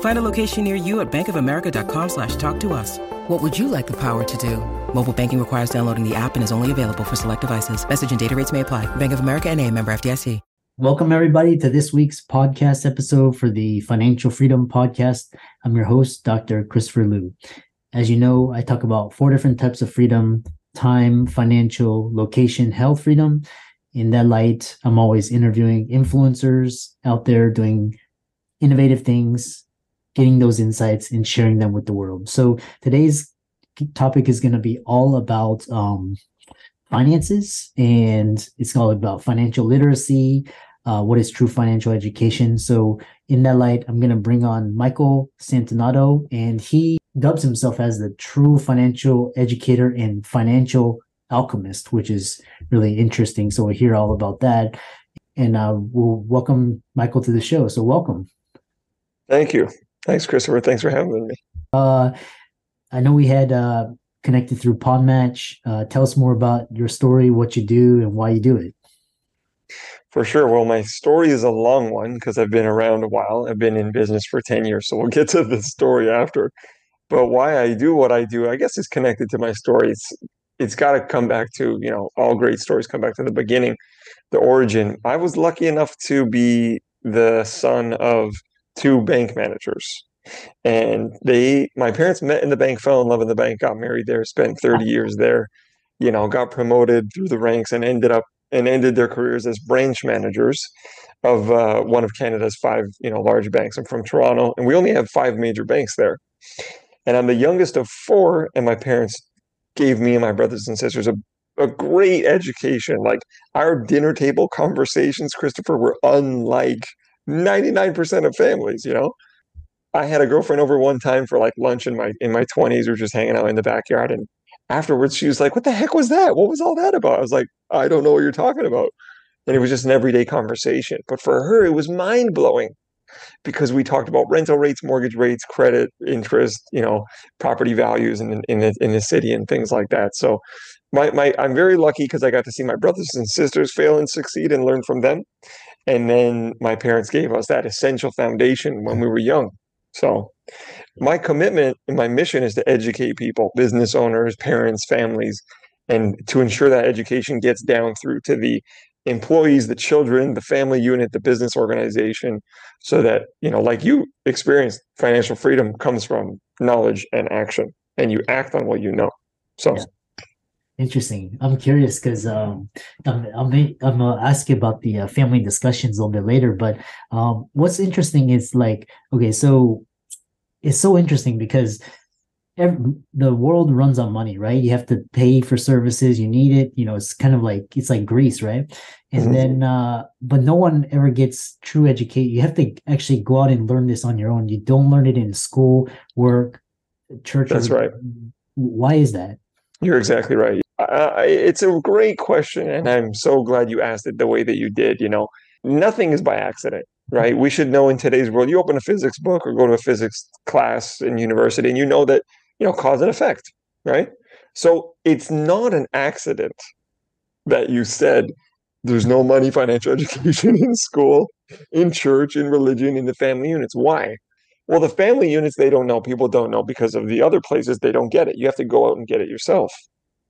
Find a location near you at bankofamerica.com slash talk to us. What would you like the power to do? Mobile banking requires downloading the app and is only available for select devices. Message and data rates may apply. Bank of America and a member FDIC. Welcome, everybody, to this week's podcast episode for the Financial Freedom Podcast. I'm your host, Dr. Christopher Liu. As you know, I talk about four different types of freedom time, financial, location, health freedom. In that light, I'm always interviewing influencers out there doing innovative things, getting those insights and sharing them with the world. So today's topic is going to be all about um, finances and it's all about financial literacy, uh, what is true financial education. So, in that light, I'm going to bring on Michael Santonato, and he dubs himself as the true financial educator and financial alchemist, which is really interesting. So, we'll hear all about that. And uh, we'll welcome Michael to the show. So, welcome. Thank you. Thanks, Christopher. Thanks for having me. Uh, I know we had uh, connected through Podmatch. Uh, tell us more about your story, what you do, and why you do it. For sure. Well, my story is a long one because I've been around a while. I've been in business for 10 years, so we'll get to the story after. But why I do what I do, I guess, is connected to my story. It's it's got to come back to, you know, all great stories come back to the beginning, the origin. I was lucky enough to be the son of two bank managers. And they my parents met in the bank, fell in love in the bank, got married there, spent 30 years there, you know, got promoted through the ranks and ended up and ended their careers as branch managers of uh, one of Canada's five, you know, large banks. I'm from Toronto, and we only have five major banks there. And I'm the youngest of four, and my parents gave me and my brothers and sisters a, a great education. Like our dinner table conversations, Christopher, were unlike 99% of families, you know. I had a girlfriend over one time for like lunch in my in my 20s. We were just hanging out in the backyard and afterwards she was like, What the heck was that? What was all that about? I was like, I don't know what you're talking about. And it was just an everyday conversation. But for her, it was mind blowing because we talked about rental rates, mortgage rates, credit, interest, you know, property values in in the, in the city and things like that. So my, my I'm very lucky because I got to see my brothers and sisters fail and succeed and learn from them. And then my parents gave us that essential foundation when we were young. So my commitment and my mission is to educate people, business owners, parents, families, and to ensure that education gets down through to the employees, the children, the family unit, the business organization, so that, you know, like you experienced, financial freedom comes from knowledge and action, and you act on what you know. So Yeah. Interesting. I'm curious because um, I'm I'm I'm gonna ask you about the uh, family discussions a little bit later. But um, what's interesting is like okay, so it's so interesting because every, the world runs on money, right? You have to pay for services, you need it. You know, it's kind of like it's like grease, right? And Mhm. then, uh, but no one ever gets true educate. You have to actually go out and learn this on your own. You don't learn it in school, work, church. That's or- right. Why is that? You're exactly right. It's a great question, and I'm so glad you asked it the way that you did. You know, nothing is by accident, right? We should know in today's world. You open a physics book or go to a physics class in university, and you know that you know cause and effect, right? So it's not an accident that you said there's no money financial education in school, in church, in religion, in the family units. Why? Well, the family units they don't know. People don't know because of the other places they don't get it. You have to go out and get it yourself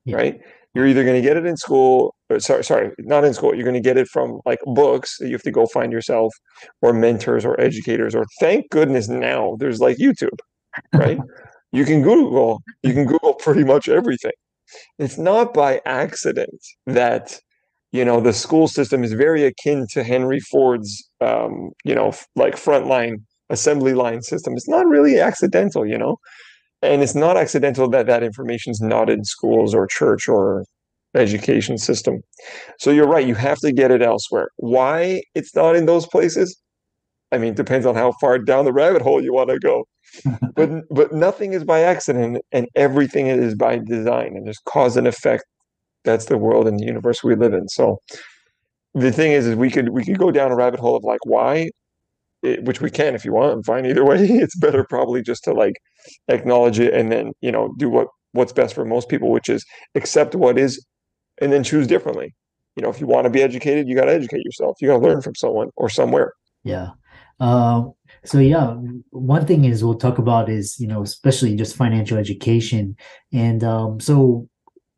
Yeah. right? You're either going to get it in school, or sorry, sorry, not in school. You're going to get it from like books that you have to go find yourself, or mentors, or educators, or thank goodness now there's like YouTube, right? You can Google, you can Google pretty much everything. It's not by accident that you know the school system is very akin to Henry Ford's um, you know like frontline assembly line system. It's not really accidental, you know, and it's not accidental that that information is not in schools or church or education system. So you're right, you have to get it elsewhere. Why it's not in those places? I mean, depends on how far down the rabbit hole you want to go. but but nothing is by accident and everything is by design and there's cause and effect. That's the world and the universe we live in. So the thing is is we could we could go down a rabbit hole of like why it, which we can if you want. I'm fine either way. It's better probably just to like acknowledge it and then you know do what what's best for most people, which is accept what is and then choose differently. You know, if you want to be educated, you got to educate yourself. You got to learn from someone or somewhere. Yeah. Uh, so yeah, one thing is we'll talk about is you know especially just financial education, and um, so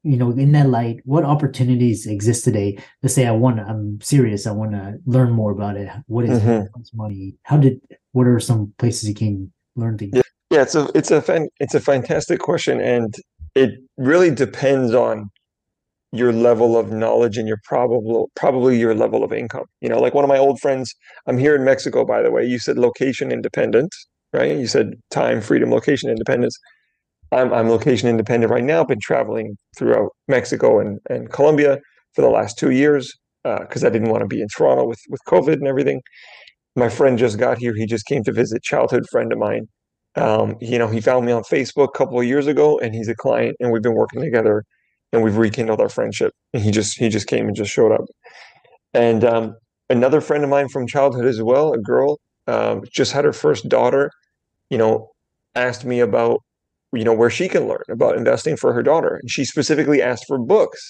you know in that light, what opportunities exist today? Let's say I want, I'm serious, I want to learn more about it. What is mm-hmm. money? How did? What are some places you can learn things? Yeah, yeah it's a it's a fan, it's a fantastic question, and it really depends on your level of knowledge and your probable probably your level of income. You know, like one of my old friends, I'm here in Mexico, by the way. You said location independent, right? You said time, freedom, location independence. I'm I'm location independent right now. Been traveling throughout Mexico and, and Colombia for the last two years because uh, I didn't want to be in Toronto with with COVID and everything. My friend just got here. He just came to visit. Childhood friend of mine. Um, you know, he found me on Facebook a couple of years ago, and he's a client, and we've been working together and we've rekindled our friendship. And he just he just came and just showed up. And um, another friend of mine from childhood as well, a girl, um, just had her first daughter. You know, asked me about you know where she can learn about investing for her daughter, and she specifically asked for books.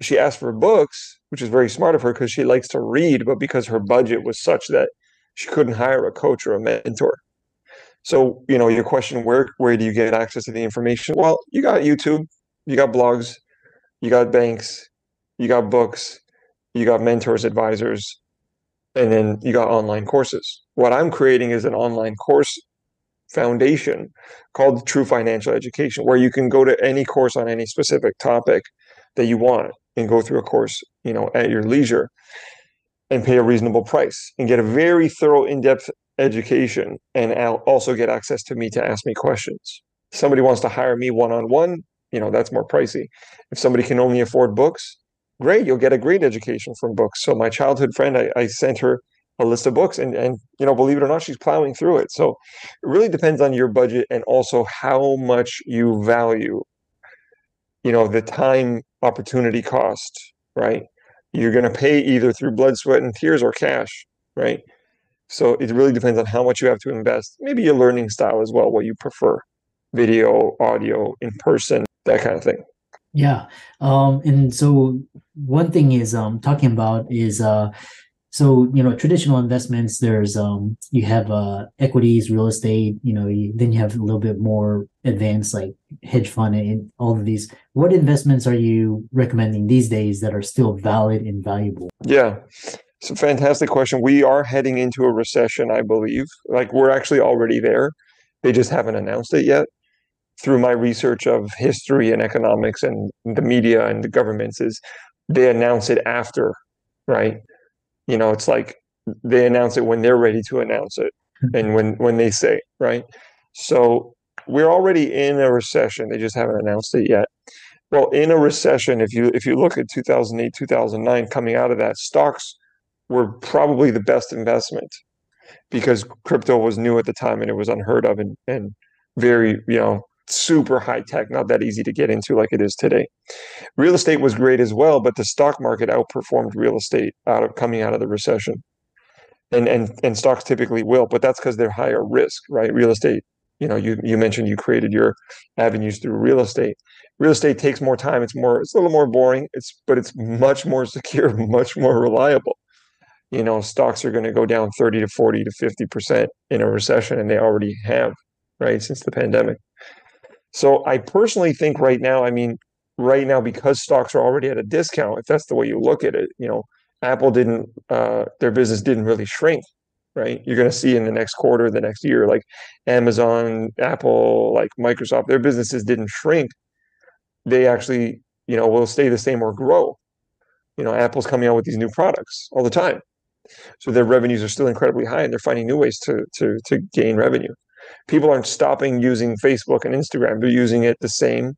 She asked for books, which is very smart of her because she likes to read, but because her budget was such that she couldn't hire a coach or a mentor. So, you know, your question, where where do you get access to the information? Well, you got YouTube, you got blogs, you got banks, you got books, you got mentors, advisors, and then you got online courses. What I'm creating is an online course foundation called True Financial Education, where you can go to any course on any specific topic that you want and go through a course, you know, at your leisure and pay a reasonable price and get a very thorough, in-depth education and I'll also get access to me to ask me questions. Somebody wants to hire me one-on-one, you know that's more pricey if somebody can only afford books great you'll get a great education from books so my childhood friend i, I sent her a list of books and and you know believe it or not she's plowing through it so it really depends on your budget and also how much you value you know the time opportunity cost right you're going to pay either through blood sweat and tears or cash right so it really depends on how much you have to invest maybe your learning style as well what you prefer video audio in person that kind of thing. Yeah. Um, and so one thing is um, talking about is uh, so you know traditional investments. There's um, you have uh, equities, real estate. You know, you, then you have a little bit more advanced like hedge fund and all of these. What investments are you recommending these days that are still valid and valuable? Yeah. It's a fantastic question. We are heading into a recession, I believe. Like we're actually already there. They just haven't announced it yet through my research of history and economics and the media and the governments is they announce it after, right? You know, it's like they announce it when they're ready to announce it hmm. and when when they say, right? So we're already in a recession. They just haven't announced it yet. Well, in a recession, if you if you look at 2008, 2009, coming out of that, stocks were probably the best investment because crypto was new at the time and it was unheard of and, and very, you know, super high tech, not that easy to get into like it is today. Real estate was great as well, but the stock market outperformed real estate out of coming out of the recession. And and and stocks typically will, but that's because they're higher risk, right? Real estate, you know, you you mentioned you created your avenues through real estate. Real estate takes more time. It's more it's a little more boring. It's but it's much more secure, much more reliable. You know, stocks are going to go down 30 to 40 to 50% in a recession and they already have, right, since the pandemic. So I personally think right now, I mean, right now because stocks are already at a discount, if that's the way you look at it, you know, Apple didn't, uh, their business didn't really shrink right? You're going to see in the next quarter, the next year, like Amazon, Apple, like Microsoft, their businesses didn't shrink. They actually, you know, will stay the same or grow. You know, Apple's coming out with these new products all the time. So their revenues are still incredibly high and they're finding new ways to to to gain revenue. People aren't stopping using Facebook and Instagram. They're using it the same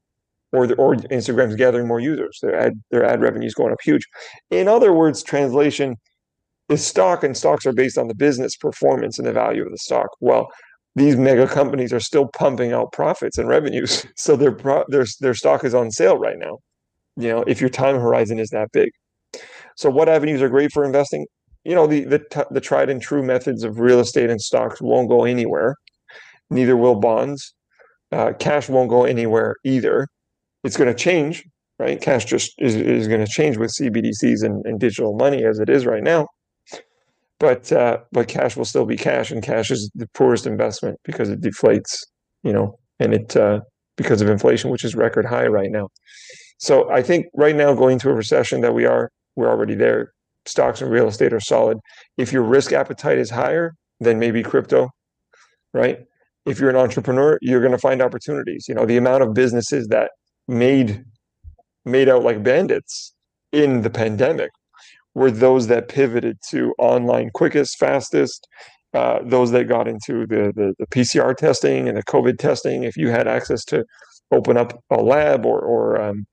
or the, or Instagram's gathering more users. Their ad their ad revenue is going up huge. In other words, translation is stock and stocks are based on the business performance and the value of the stock. Well, these mega companies are still pumping out profits and revenues. So their pro- their their stock is on sale right now. You know, if your time horizon is that big. So what avenues are great for investing? You know, the the the tried and true methods of real estate and stocks won't go anywhere. Neither will bonds. Uh, cash won't go anywhere either. It's going to change, right? Cash just is, is going to change with CBDCs and, and digital money as it is right now but uh, but cash will still be cash, and cash is the poorest investment because it deflates, you know, and it uh, because of inflation, which is record high right now. So I think right now, going to a recession that we are, we're already there. Stocks and real estate are solid. If your risk appetite is higher, then maybe crypto, right? If you're an entrepreneur, you're going to find opportunities. You know, the amount of businesses that made made out like bandits in the pandemic were those that pivoted to online quickest, fastest, uh, those that got into the, the, the PCR testing and the COVID testing. If you had access to open up a lab or or um,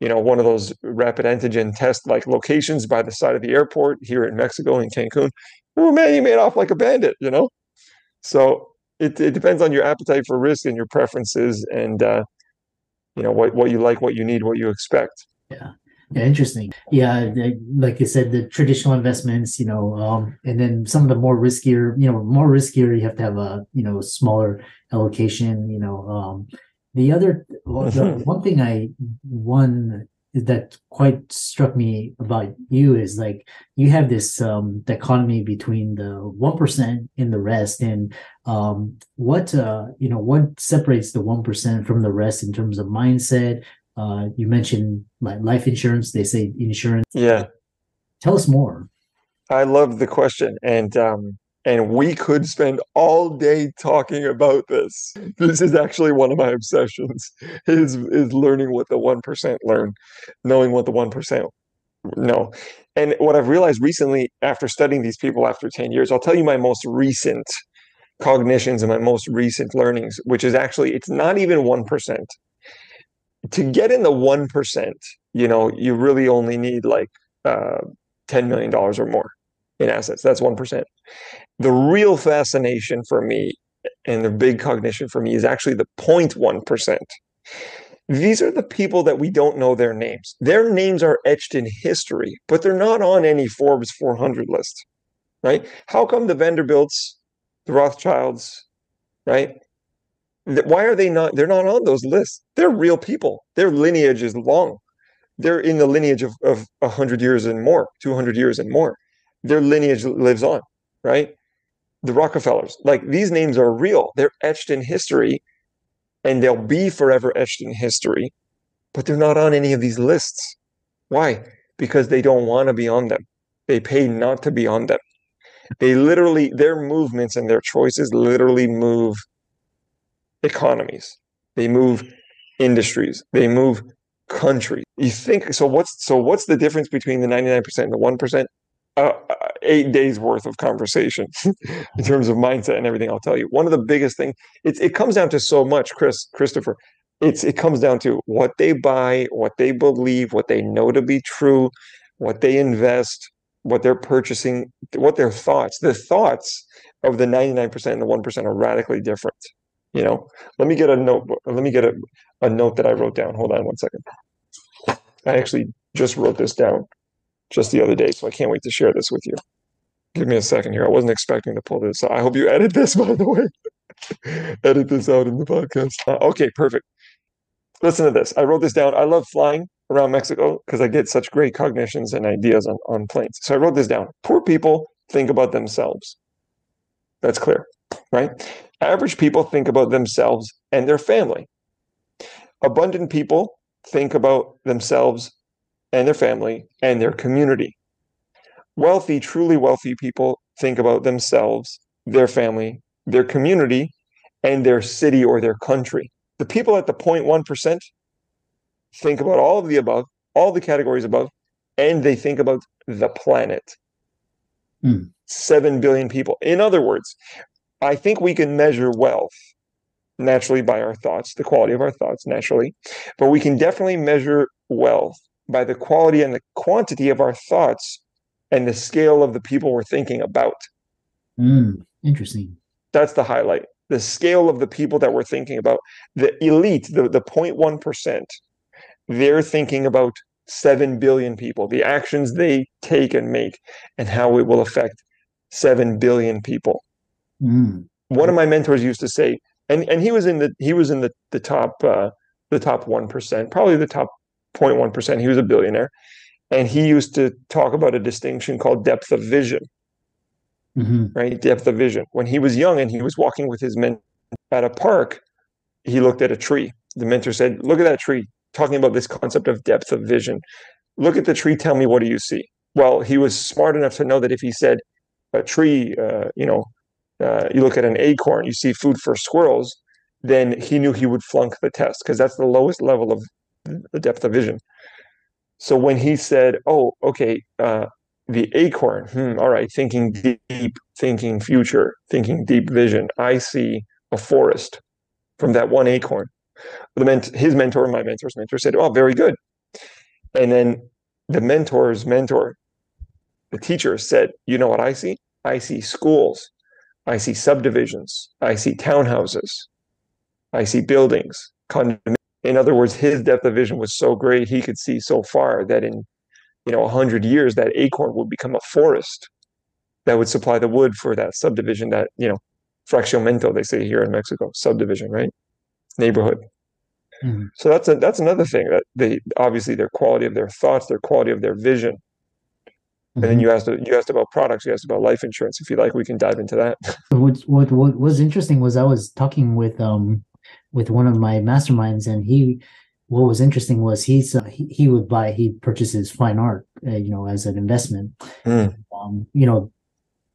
you know one of those rapid antigen test like locations by the side of the airport here in Mexico in Cancun, oh man, you made off like a bandit, you know. So it it depends on your appetite for risk and your preferences and uh, you know what what you like, what you need, what you expect. Yeah. Yeah, interesting. Yeah, like you said, the traditional investments, you know, um, and then some of the more riskier, you know, more riskier, you have to have a, you know, smaller allocation. You know, um, the other well, the mm-hmm. one thing I one that quite struck me about you is like you have this um dichotomy between the one percent and the rest, and um, what uh, you know, what separates the one percent from the rest in terms of mindset, uh, you mentioned like life insurance. They say insurance. Yeah. Tell us more. I love the question, and um, and we could spend all day talking about this. This is actually one of my obsessions. Is is learning what the one percent learn, knowing what the one percent know. And what I've realized recently, after studying these people after ten years, I'll tell you my most recent cognitions and my most recent learnings, which is actually it's not even one percent to get in the 1%, you know, you really only need like uh, $10 million or more in assets. That's 1%. The real fascination for me and the big cognition for me is actually the 0.1%. These are the people that we don't know their names. Their names are etched in history, but they're not on any Forbes 400 list, right? How come the Vanderbilts, the Rothschilds, right? why are they not they're not on those lists they're real people their lineage is long they're in the lineage of, of 100 years and more 200 years and more their lineage lives on right the rockefellers like these names are real they're etched in history and they'll be forever etched in history but they're not on any of these lists why because they don't want to be on them they pay not to be on them they literally their movements and their choices literally move economies, they move industries, they move countries. You think so? What's so? What's the difference between the ninety nine percent and the one percent? Uh, uh, eight days worth of conversation in terms of mindset and everything. I'll tell you. One of the biggest things. It it comes down to so much, Chris Christopher. It's it comes down to what they buy, what they believe, what they know to be true, what they invest, what they're purchasing, what their thoughts. The thoughts of the ninety nine percent and the one percent are radically different. You know, let me get a note. Let me get a, a note that I wrote down. Hold on one second. I actually just wrote this down just the other day, so I can't wait to share this with you. Give me a second here. I wasn't expecting to pull this. So I hope you edit this, by the way. edit this out in the podcast. Uh, okay, perfect. Listen to this. I wrote this down. I love flying around Mexico because I get such great cognitions and ideas on, on planes. So I wrote this down. Poor people think about themselves. That's clear, right? Average people think about themselves and their family. Abundant people think about themselves and their family and their community. Wealthy, truly wealthy people think about themselves, their family, their community, and their city or their country. The people at the 0.1% think about all of the above, all the categories above, and they think about the planet. Mm. 7 billion people. In other words, I think we can measure wealth naturally by our thoughts, the quality of our thoughts naturally, but we can definitely measure wealth by the quality and the quantity of our thoughts and the scale of the people we're thinking about. Mm. Interesting. That's the highlight. The scale of the people that we're thinking about. The elite, the, the 0.1%, they're thinking about 7 billion people, the actions they take and make, and how it will affect 7 billion people. Mm. One of my mentors used to say, and, and he was in the he was in the, the top uh, the top one percent, probably the top 0.1 percent. He was a billionaire, and he used to talk about a distinction called depth of vision. Mm-hmm. Right, depth of vision. When he was young and he was walking with his men at a park, he looked at a tree. The mentor said, "Look at that tree." Talking about this concept of depth of vision. Look at the tree. Tell me what do you see? Well, he was smart enough to know that if he said a tree, uh, you know, uh, you look at an acorn, you see food for squirrels, then he knew he would flunk the test because that's the lowest level of the depth of vision. So when he said, "Oh, okay, uh, the acorn," hmm, all right, thinking deep, thinking future, thinking deep vision, I see a forest from that one acorn. The ment- his mentor, my mentor's mentor, said, "Oh, very good." And then the mentor's mentor, the teacher, said, "You know what I see? I see schools." I see subdivisions. I see townhouses. I see buildings. In other words, his depth of vision was so great he could see so far that in you know a hundred years that acorn would become a forest that would supply the wood for that subdivision that you know fraccionamiento they say here in Mexico subdivision right neighborhood. Mm-hmm. So that's a, that's another thing that they obviously their quality of their thoughts, their quality of their vision and then Mhm. you asked you asked about products. You asked about life insurance. If you like, we can dive into that. what what what was interesting was I was talking with um with one of my masterminds, and he what was interesting was he's uh, he, he would buy he purchases fine art, uh, you know, as an investment, Mm. um, you know,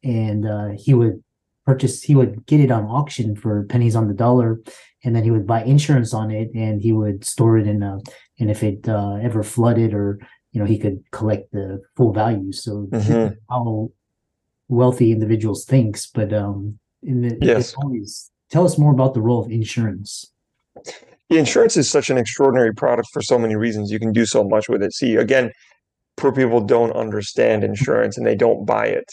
and uh, he would purchase he would get it on auction for pennies on the dollar, and then he would buy insurance on it, and he would store it in a and if it uh, ever flooded or you know he could collect the full value. So Mhm. how wealthy individuals thinks, but um, in the, Yes. it's always tell us more about the role of insurance. Insurance is such an extraordinary product for so many reasons. You can do so much with it. See, again, poor people don't understand insurance and they don't buy it.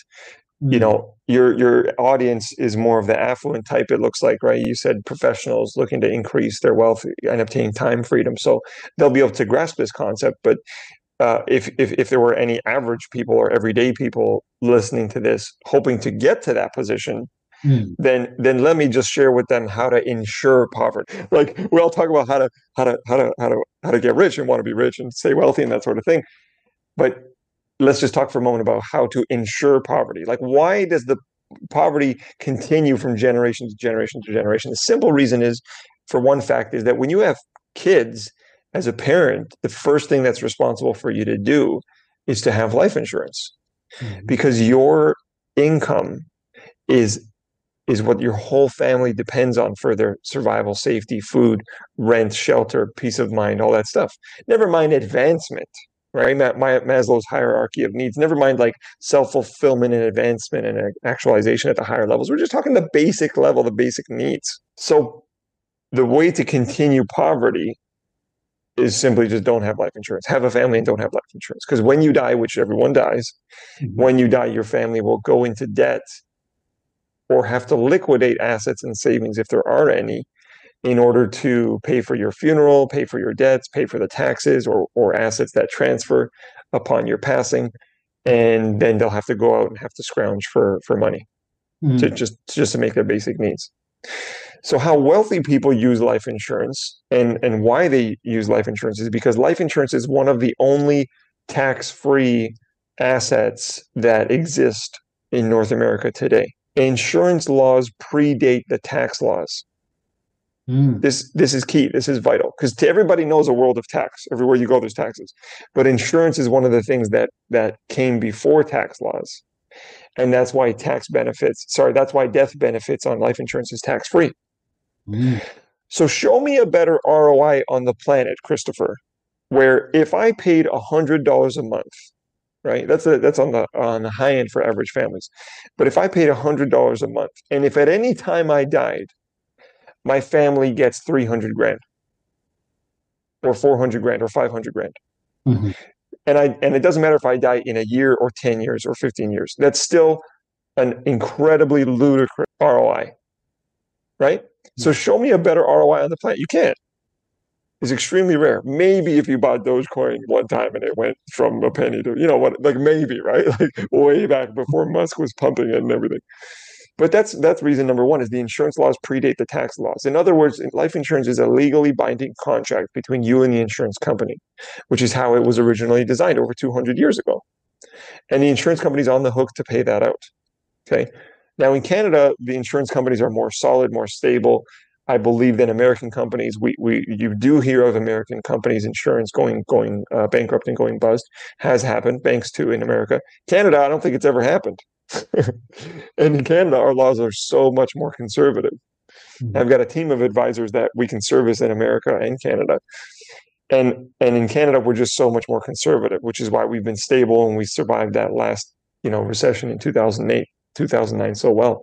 You know, your your audience is more of the affluent type. It looks like, right? You said professionals looking to increase their wealth and obtain time freedom, so they'll be able to grasp this concept. But uh, if, if if there were any average people or everyday people listening to this, hoping to get to that position, Mm. then then let me just share with them how to ensure poverty. Like we all talk about how to how to how to how to how to get rich and want to be rich and stay wealthy and that sort of thing. But let's just talk for a moment about how to ensure poverty. Like why does the poverty continue from generation to generation to generation? The simple reason is for one fact is that when you have kids as a parent, the first thing that's responsible for you to do is to have life insurance Mhm. because your income is is what your whole family depends on for their survival, safety, food, rent, shelter, peace of mind, all that stuff. Never mind advancement, right? Ma- Ma- Maslow's hierarchy of needs. Never mind like self-fulfillment and advancement and actualization at the higher levels. We're just talking the basic level, the basic needs. So the way to continue poverty is simply just don't have life insurance. Have a family and don't have life insurance. Because when you die, which everyone dies, Mhm. when you die, your family will go into debt or have to liquidate assets and savings if there are any in order to pay for your funeral, pay for your debts, pay for the taxes or, or assets that transfer upon your passing. And then they'll have to go out and have to scrounge for, for money Mm. to just just to make their basic needs. So how wealthy people use life insurance and and why they use life insurance is because life insurance is one of the only tax-free assets that exist in North America today. Insurance laws predate the tax laws. Mm. This this is key. This is vital because to everybody knows a world of tax. Everywhere you go, there's taxes. But insurance is one of the things that that came before tax laws. And that's why tax benefits, sorry, that's why death benefits on life insurance is tax free. Mm. So show me a better ROI on the planet, Christopher, where if I paid $100 a month, right? That's a, that's on the on the high end for average families. But if I paid $100 a month and if at any time I died, my family gets 300 grand or 400 grand or 500 grand. Mm-hmm. And I and it doesn't matter if I die in a year or 10 years or 15 years. That's still an incredibly ludicrous ROI. Right? So show me a better ROI on the planet. You can't. It's extremely rare. Maybe if you bought Dogecoin one time and it went from a penny to, you know what, like maybe, right? Like way back before Musk was pumping it and everything. But that's that's reason number one is the insurance laws predate the tax laws. In other words, life insurance is a legally binding contract between you and the insurance company, which is how it was originally designed over 200 years ago. And the insurance company's on the hook to pay that out. Okay. Now, in Canada, the insurance companies are more solid, more stable, I believe, that American companies. We, we you do hear of American companies' insurance going going uh, bankrupt and going bust. Has happened. Banks too in America. Canada, I don't think it's ever happened. and in Canada, our laws are so much more conservative. Mm-hmm. I've got a team of advisors that we can service in America and Canada. And and in Canada, we're just so much more conservative, which is why we've been stable and we survived that last, you know, recession in 2008. 2009 so well.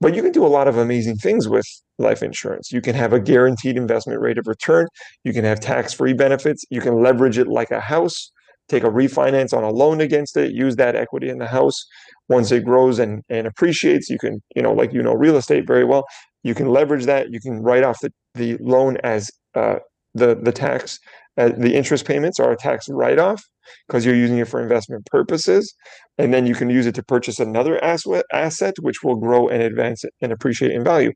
But you can do a lot of amazing things with life insurance. You can have a guaranteed investment rate of return. You can have tax free benefits. You can leverage it like a house, take a refinance on a loan against it, use that equity in the house. Once it grows and, and appreciates, you can, you know, like you know real estate very well, you can leverage that. You can write off the, the loan as uh, the, the tax, uh, the interest payments are a tax write off because you're using it for investment purposes. And then you can use it to purchase another asset, asset which will grow and advance and appreciate in value.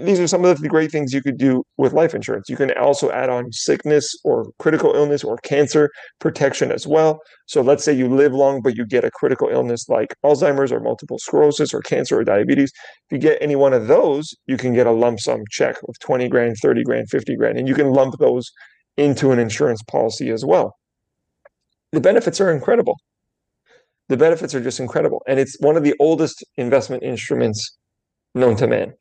These are some of the great things you could do with life insurance. You can also add on sickness or critical illness or cancer protection as well. So let's say you live long, but you get a critical illness like Alzheimer's or multiple sclerosis or cancer or diabetes. If you get any one of those, you can get a lump sum check of 20 grand, 30 grand, 50 grand, and you can lump those into an insurance policy as well the benefits are incredible. The benefits are just incredible. And it's one of the oldest investment instruments known to man.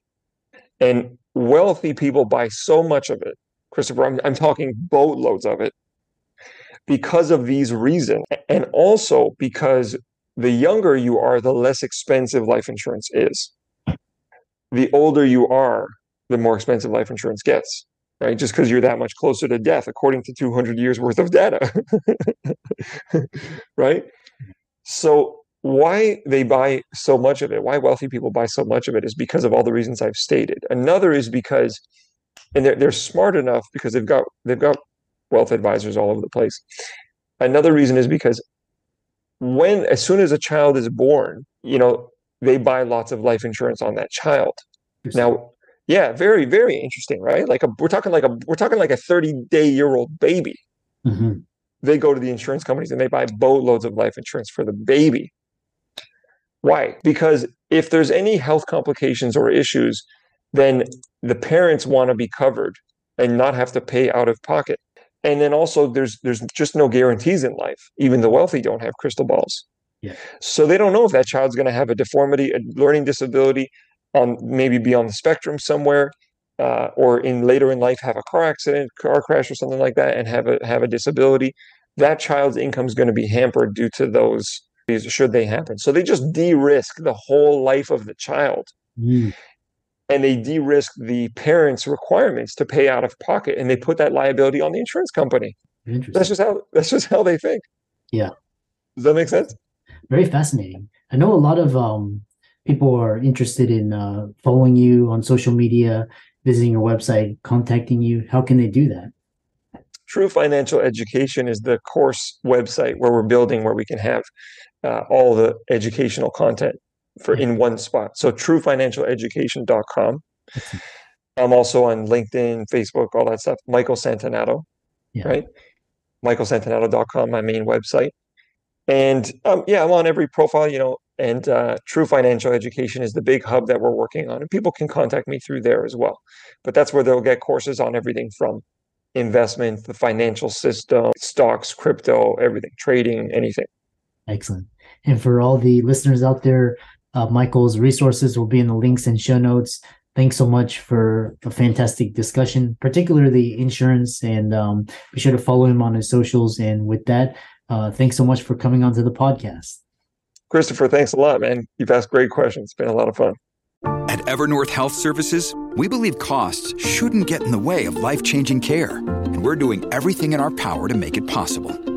And wealthy people buy so much of it. Christopher, I'm, I'm talking boatloads of it because of these reasons. And also because the younger you are, the less expensive life insurance is. The older you are, the more expensive life insurance gets right? Just because you're that much closer to death, according to 200 years worth of data, right? So why they buy so much of it, why wealthy people buy so much of it, is because of all the reasons I've stated. Another is because, and they're they're smart enough because they've got they've got wealth advisors all over the place. Another reason is because when as soon as a child is born, you know, they buy lots of life insurance on that child. Now, yeah, very, very interesting, right? Like a, we're talking like a we're talking like a 30 day year old baby. Mm-hmm. They go to the insurance companies and they buy boatloads of life insurance for the baby. Why? Because if there's any health complications or issues, then the parents want to be covered and not have to pay out of pocket. And then also there's there's just no guarantees in life. Even the wealthy don't have crystal balls. Yeah. So they don't know if that child's going to have a deformity, a learning disability, on maybe be on the spectrum somewhere, uh, or in later in life have a car accident, car crash, or something like that, and have a have a disability, that child's income is going to be hampered due to those should they happen. So they just de-risk the whole life of the child. Mm. And they de-risk the parents' requirements to pay out of pocket, and they put that liability on the insurance company. That's just how that's just how they think. Yeah. Does that make sense? Very fascinating. I know a lot of um, people are interested in uh, following you on social media, visiting your website, contacting you, how can they do that? True Financial Education is the course website where we're building where we can have uh, all the educational content for in one spot. So truefinancialeducation.com. I'm also on LinkedIn, Facebook, all that stuff. Michael Santonato, yeah. right? MichaelSantonato.com, my main website. And um, yeah, I'm on every profile, you know, and uh, True Financial Education is the big hub that we're working on. And people can contact me through there as well. But that's where they'll get courses on everything from investment, the financial system, stocks, crypto, everything, trading, anything. Excellent. And for all the listeners out there, uh, Michael's resources will be in the links and show notes. Thanks so much for a fantastic discussion, particularly insurance. And um, be sure to follow him on his socials. And with that, uh, thanks so much for coming onto the podcast. Christopher, thanks a lot, man. You've asked great questions. It's been a lot of fun. At Evernorth Health Services, we believe costs shouldn't get in the way of life changing care. And we're doing everything in our power to make it possible.